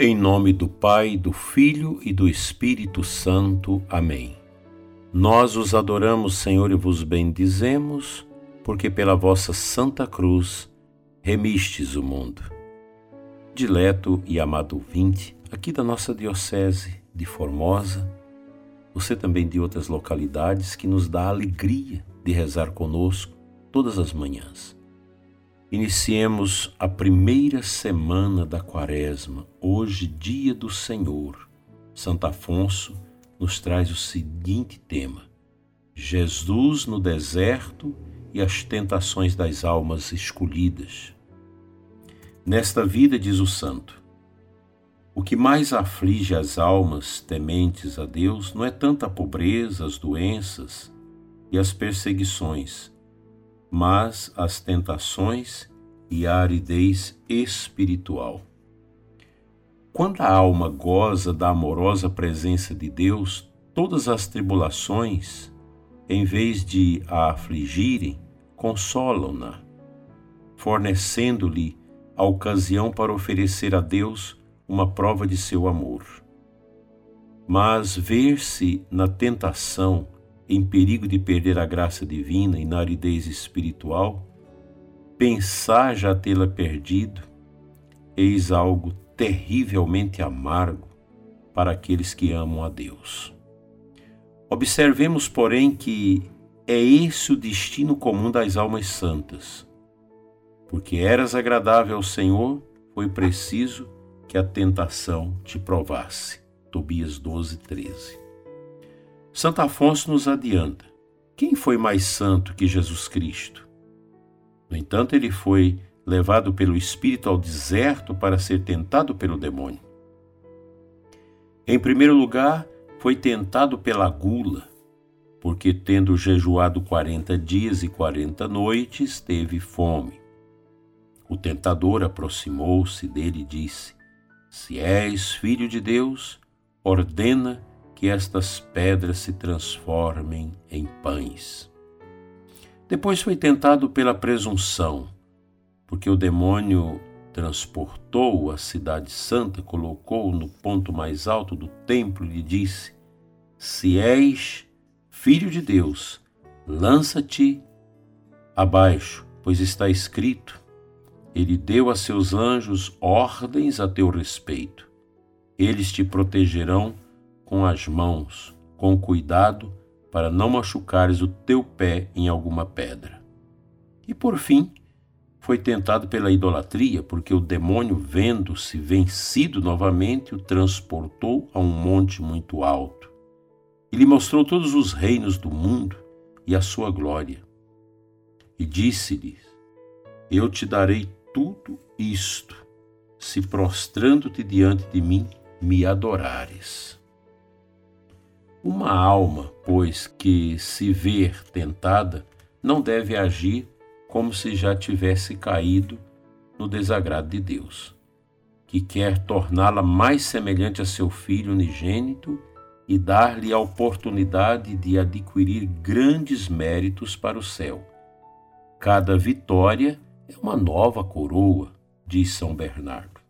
Em nome do Pai, do Filho e do Espírito Santo. Amém. Nós os adoramos, Senhor, e vos bendizemos, porque pela vossa Santa Cruz remistes o mundo. Dileto e amado ouvinte, aqui da nossa Diocese de Formosa, você também de outras localidades que nos dá a alegria de rezar conosco todas as manhãs. Iniciemos a primeira semana da Quaresma, hoje, dia do Senhor. Santo Afonso nos traz o seguinte tema: Jesus no deserto e as tentações das almas escolhidas. Nesta vida, diz o santo, o que mais aflige as almas tementes a Deus não é tanto a pobreza, as doenças e as perseguições mas as tentações e a aridez espiritual. Quando a alma goza da amorosa presença de Deus, todas as tribulações, em vez de a afligirem, consolam-na, fornecendo-lhe a ocasião para oferecer a Deus uma prova de seu amor. Mas ver-se na tentação em perigo de perder a graça divina e na aridez espiritual, pensar já tê-la perdido, eis algo terrivelmente amargo para aqueles que amam a Deus. Observemos, porém, que é esse o destino comum das almas santas. Porque eras agradável ao Senhor, foi preciso que a tentação te provasse. Tobias 12, 13. Santo Afonso nos adianta: quem foi mais santo que Jesus Cristo? No entanto, ele foi levado pelo Espírito ao deserto para ser tentado pelo demônio. Em primeiro lugar, foi tentado pela gula, porque, tendo jejuado quarenta dias e quarenta noites, teve fome. O tentador aproximou-se dele e disse: Se és filho de Deus, ordena que estas pedras se transformem em pães. Depois foi tentado pela presunção, porque o demônio transportou a cidade santa, colocou no ponto mais alto do templo e lhe disse: Se és filho de Deus, lança-te abaixo, pois está escrito: Ele deu a seus anjos ordens a teu respeito. Eles te protegerão com as mãos, com cuidado, para não machucares o teu pé em alguma pedra. E por fim, foi tentado pela idolatria, porque o demônio, vendo-se vencido novamente, o transportou a um monte muito alto. E lhe mostrou todos os reinos do mundo e a sua glória. E disse-lhes: Eu te darei tudo isto, se prostrando-te diante de mim me adorares. Uma alma, pois, que se ver tentada, não deve agir como se já tivesse caído no desagrado de Deus, que quer torná-la mais semelhante a seu filho unigênito e dar-lhe a oportunidade de adquirir grandes méritos para o céu. Cada vitória é uma nova coroa, diz São Bernardo.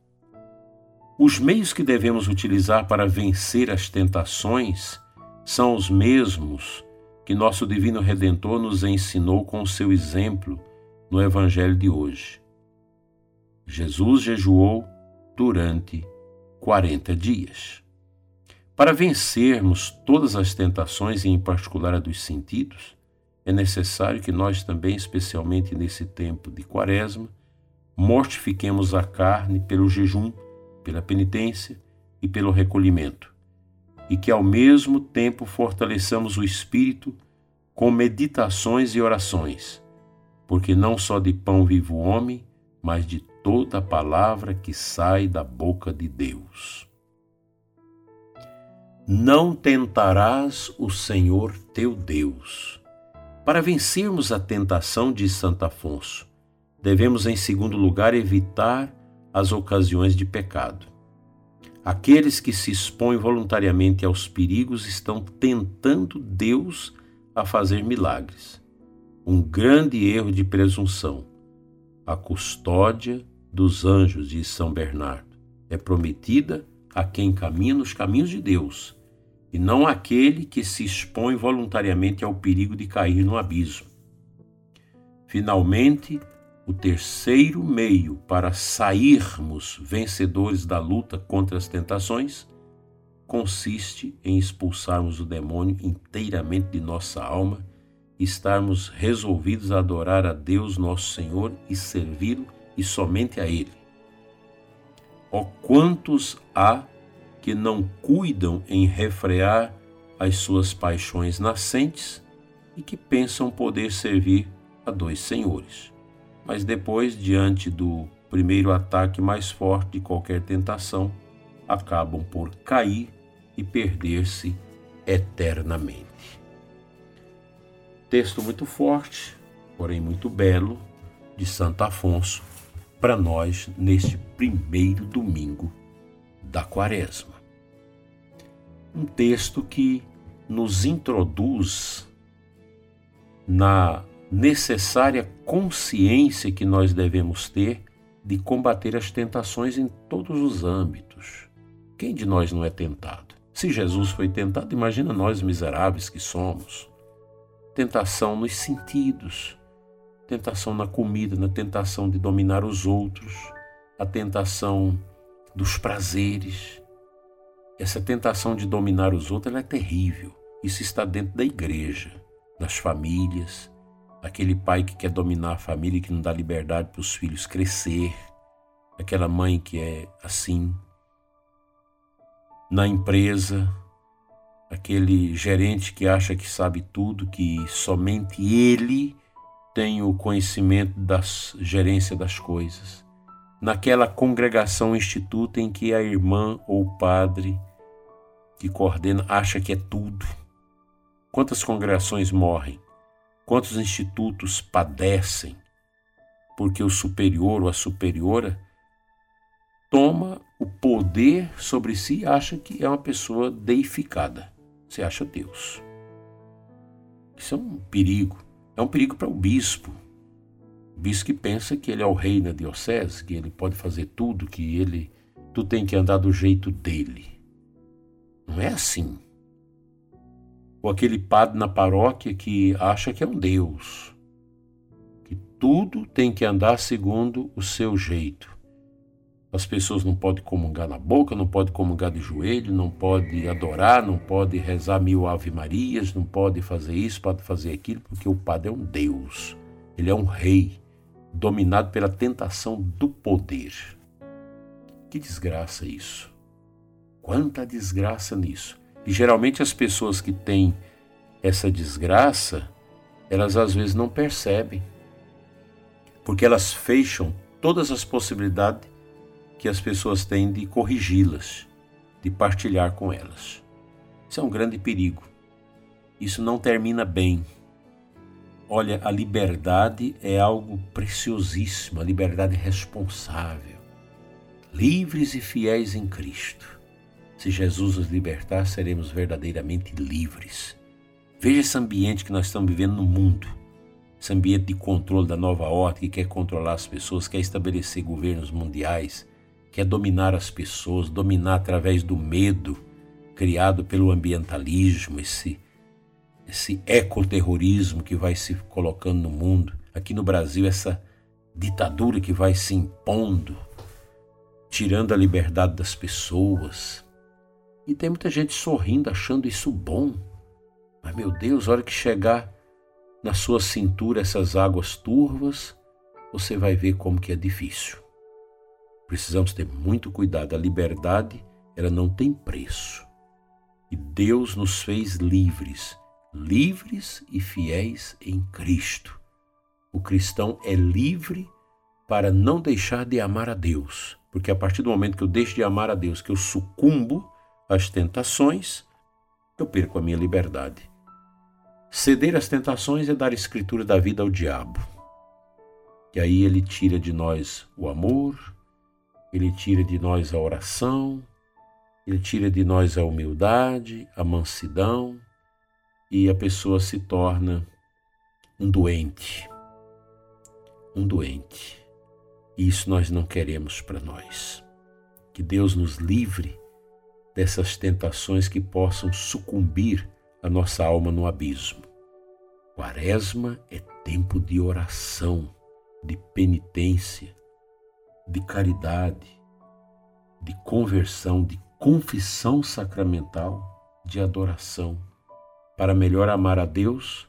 Os meios que devemos utilizar para vencer as tentações são os mesmos que nosso Divino Redentor nos ensinou com o seu exemplo no Evangelho de hoje. Jesus jejuou durante 40 dias. Para vencermos todas as tentações, e em particular a dos sentidos, é necessário que nós também, especialmente nesse tempo de quaresma, mortifiquemos a carne pelo jejum, pela penitência e pelo recolhimento e que ao mesmo tempo fortaleçamos o espírito com meditações e orações, porque não só de pão vive o homem, mas de toda a palavra que sai da boca de Deus. Não tentarás o Senhor teu Deus. Para vencermos a tentação de Santo Afonso, devemos, em segundo lugar, evitar as ocasiões de pecado. Aqueles que se expõem voluntariamente aos perigos estão tentando Deus a fazer milagres. Um grande erro de presunção. A custódia dos anjos de São Bernardo. é prometida a quem caminha nos caminhos de Deus, e não aquele que se expõe voluntariamente ao perigo de cair no abismo. Finalmente, o terceiro meio para sairmos vencedores da luta contra as tentações consiste em expulsarmos o demônio inteiramente de nossa alma estarmos resolvidos a adorar a Deus nosso Senhor e servi-lo e somente a Ele. Ó quantos há que não cuidam em refrear as suas paixões nascentes e que pensam poder servir a dois senhores. Mas depois, diante do primeiro ataque mais forte de qualquer tentação, acabam por cair e perder-se eternamente. Texto muito forte, porém muito belo, de Santo Afonso, para nós neste primeiro domingo da Quaresma. Um texto que nos introduz na necessária consciência que nós devemos ter de combater as tentações em todos os âmbitos. Quem de nós não é tentado? Se Jesus foi tentado, imagina nós miseráveis que somos. Tentação nos sentidos, tentação na comida, na tentação de dominar os outros, a tentação dos prazeres. Essa tentação de dominar os outros é terrível. Isso está dentro da igreja, nas famílias. Aquele pai que quer dominar a família e que não dá liberdade para os filhos crescer. Aquela mãe que é assim, na empresa, aquele gerente que acha que sabe tudo, que somente ele tem o conhecimento da gerência das coisas. Naquela congregação instituto em que a irmã ou o padre que coordena acha que é tudo. Quantas congregações morrem? Quantos institutos padecem porque o superior ou a superiora toma o poder sobre si e acha que é uma pessoa deificada. Você acha Deus. Isso é um perigo. É um perigo para o bispo. O bispo que pensa que ele é o rei na diocese, que ele pode fazer tudo, que ele tu tem que andar do jeito dele. Não é assim. Ou aquele padre na paróquia que acha que é um Deus, que tudo tem que andar segundo o seu jeito. As pessoas não podem comungar na boca, não podem comungar de joelho, não podem adorar, não podem rezar mil ave-marias, não podem fazer isso, pode fazer aquilo, porque o padre é um Deus. Ele é um rei, dominado pela tentação do poder. Que desgraça isso. Quanta desgraça nisso. E geralmente as pessoas que têm essa desgraça, elas às vezes não percebem. Porque elas fecham todas as possibilidades que as pessoas têm de corrigi-las, de partilhar com elas. Isso é um grande perigo. Isso não termina bem. Olha, a liberdade é algo preciosíssimo, a liberdade responsável. Livres e fiéis em Cristo. Se Jesus nos libertar, seremos verdadeiramente livres. Veja esse ambiente que nós estamos vivendo no mundo. Esse ambiente de controle da nova ordem que quer controlar as pessoas, quer estabelecer governos mundiais, quer dominar as pessoas, dominar através do medo criado pelo ambientalismo, esse, esse ecoterrorismo que vai se colocando no mundo. Aqui no Brasil, essa ditadura que vai se impondo, tirando a liberdade das pessoas. E tem muita gente sorrindo, achando isso bom. Mas, meu Deus, a hora que chegar na sua cintura essas águas turvas, você vai ver como que é difícil. Precisamos ter muito cuidado. A liberdade, ela não tem preço. E Deus nos fez livres, livres e fiéis em Cristo. O cristão é livre para não deixar de amar a Deus, porque a partir do momento que eu deixo de amar a Deus, que eu sucumbo às tentações, eu perco a minha liberdade. Ceder às tentações é dar escritura da vida ao diabo. E aí ele tira de nós o amor, ele tira de nós a oração, ele tira de nós a humildade, a mansidão, e a pessoa se torna um doente. Um doente. E isso nós não queremos para nós. Que Deus nos livre dessas tentações que possam sucumbir a nossa alma no abismo. Quaresma é tempo de oração, de penitência, de caridade, de conversão, de confissão sacramental, de adoração, para melhor amar a Deus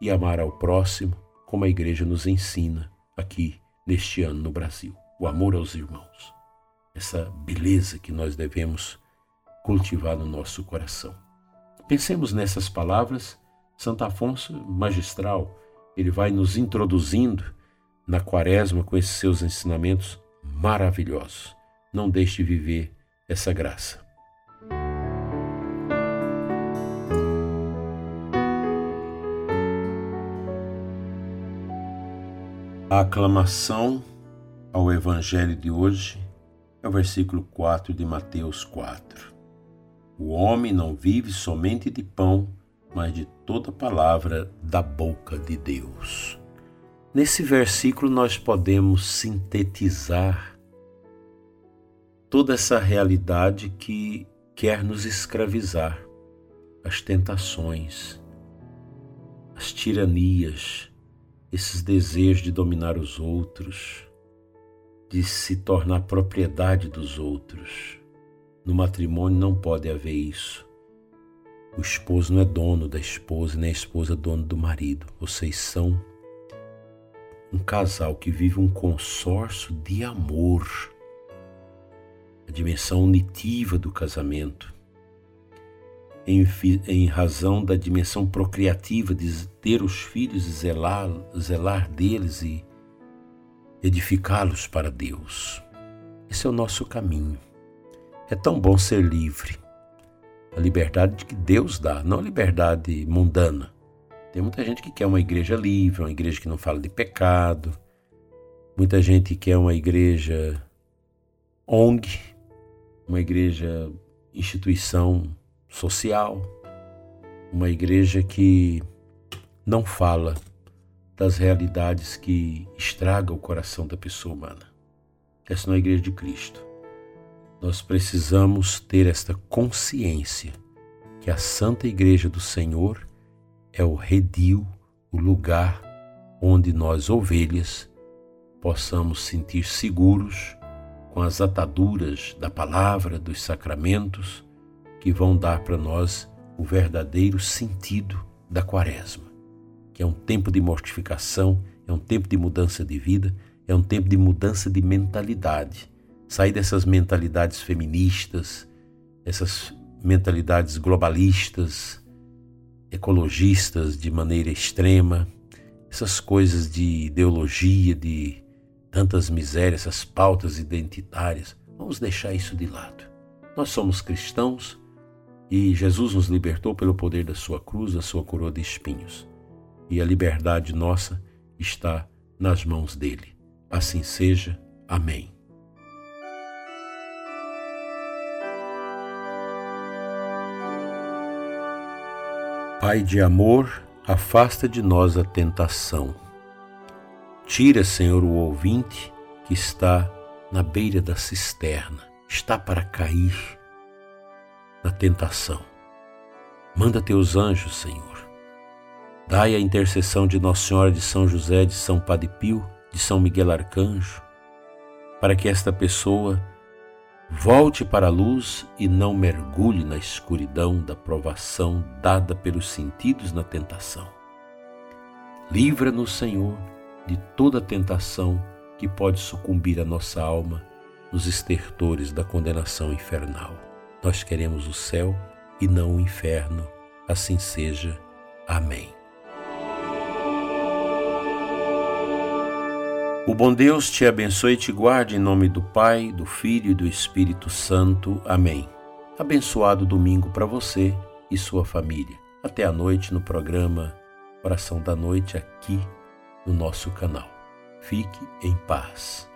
e amar ao próximo, como a igreja nos ensina aqui neste ano no Brasil. O amor aos irmãos. Essa beleza que nós devemos cultivar no nosso coração. Pensemos nessas palavras. Santo Afonso, magistral, ele vai nos introduzindo na quaresma com esses seus ensinamentos maravilhosos. Não deixe de viver essa graça. A aclamação ao Evangelho de hoje é o versículo 4 de Mateus 4. O homem não vive somente de pão, mas de toda palavra da boca de Deus. Nesse versículo nós podemos sintetizar toda essa realidade que quer nos escravizar, as tentações, as tiranias, esses desejos de dominar os outros, de se tornar propriedade dos outros. No matrimônio não pode haver isso. O esposo não é dono da esposa, nem a esposa é dono do marido. Vocês são um casal que vive um consórcio de amor. A dimensão unitiva do casamento em, em razão da dimensão procriativa de ter os filhos e zelar, zelar deles e edificá-los para Deus. Esse é o nosso caminho. É tão bom ser livre. A liberdade que Deus dá, não a liberdade mundana. Tem muita gente que quer uma igreja livre, uma igreja que não fala de pecado. Muita gente quer uma igreja ONG, uma igreja instituição social, uma igreja que não fala das realidades que estragam o coração da pessoa humana. Essa não é a igreja de Cristo. Nós precisamos ter esta consciência que a Santa Igreja do Senhor é o redil, o lugar onde nós, ovelhas, possamos sentir seguros com as ataduras da palavra, dos sacramentos, que vão dar para nós o verdadeiro sentido da quaresma, que é um tempo de mortificação, é um tempo de mudança de vida, é um tempo de mudança de mentalidade. Sair dessas mentalidades feministas, essas mentalidades globalistas, ecologistas de maneira extrema, essas coisas de ideologia, de tantas misérias, essas pautas identitárias. Vamos deixar isso de lado. Nós somos cristãos, e Jesus nos libertou pelo poder da sua cruz, da sua coroa de espinhos. E a liberdade nossa está nas mãos dele. Assim seja. Amém. Pai de amor, afasta de nós a tentação. Tira, Senhor, o ouvinte que está na beira da cisterna, está para cair na tentação. Manda teus anjos, Senhor. Dai a intercessão de Nossa Senhora de São José, de São Padre Pio, de São Miguel Arcanjo, para que esta pessoa volte para a luz e não mergulhe na escuridão da provação dada pelos sentidos na tentação. Livra-nos, Senhor, de toda tentação que pode sucumbir a nossa alma nos estertores da condenação infernal. Nós queremos o céu e não o inferno. Assim seja. Amém. O bom Deus te abençoe e te guarde em nome do Pai, do Filho e do Espírito Santo. Amém. Abençoado domingo para você e sua família. Até a noite no programa Oração da Noite aqui no nosso canal. Fique em paz.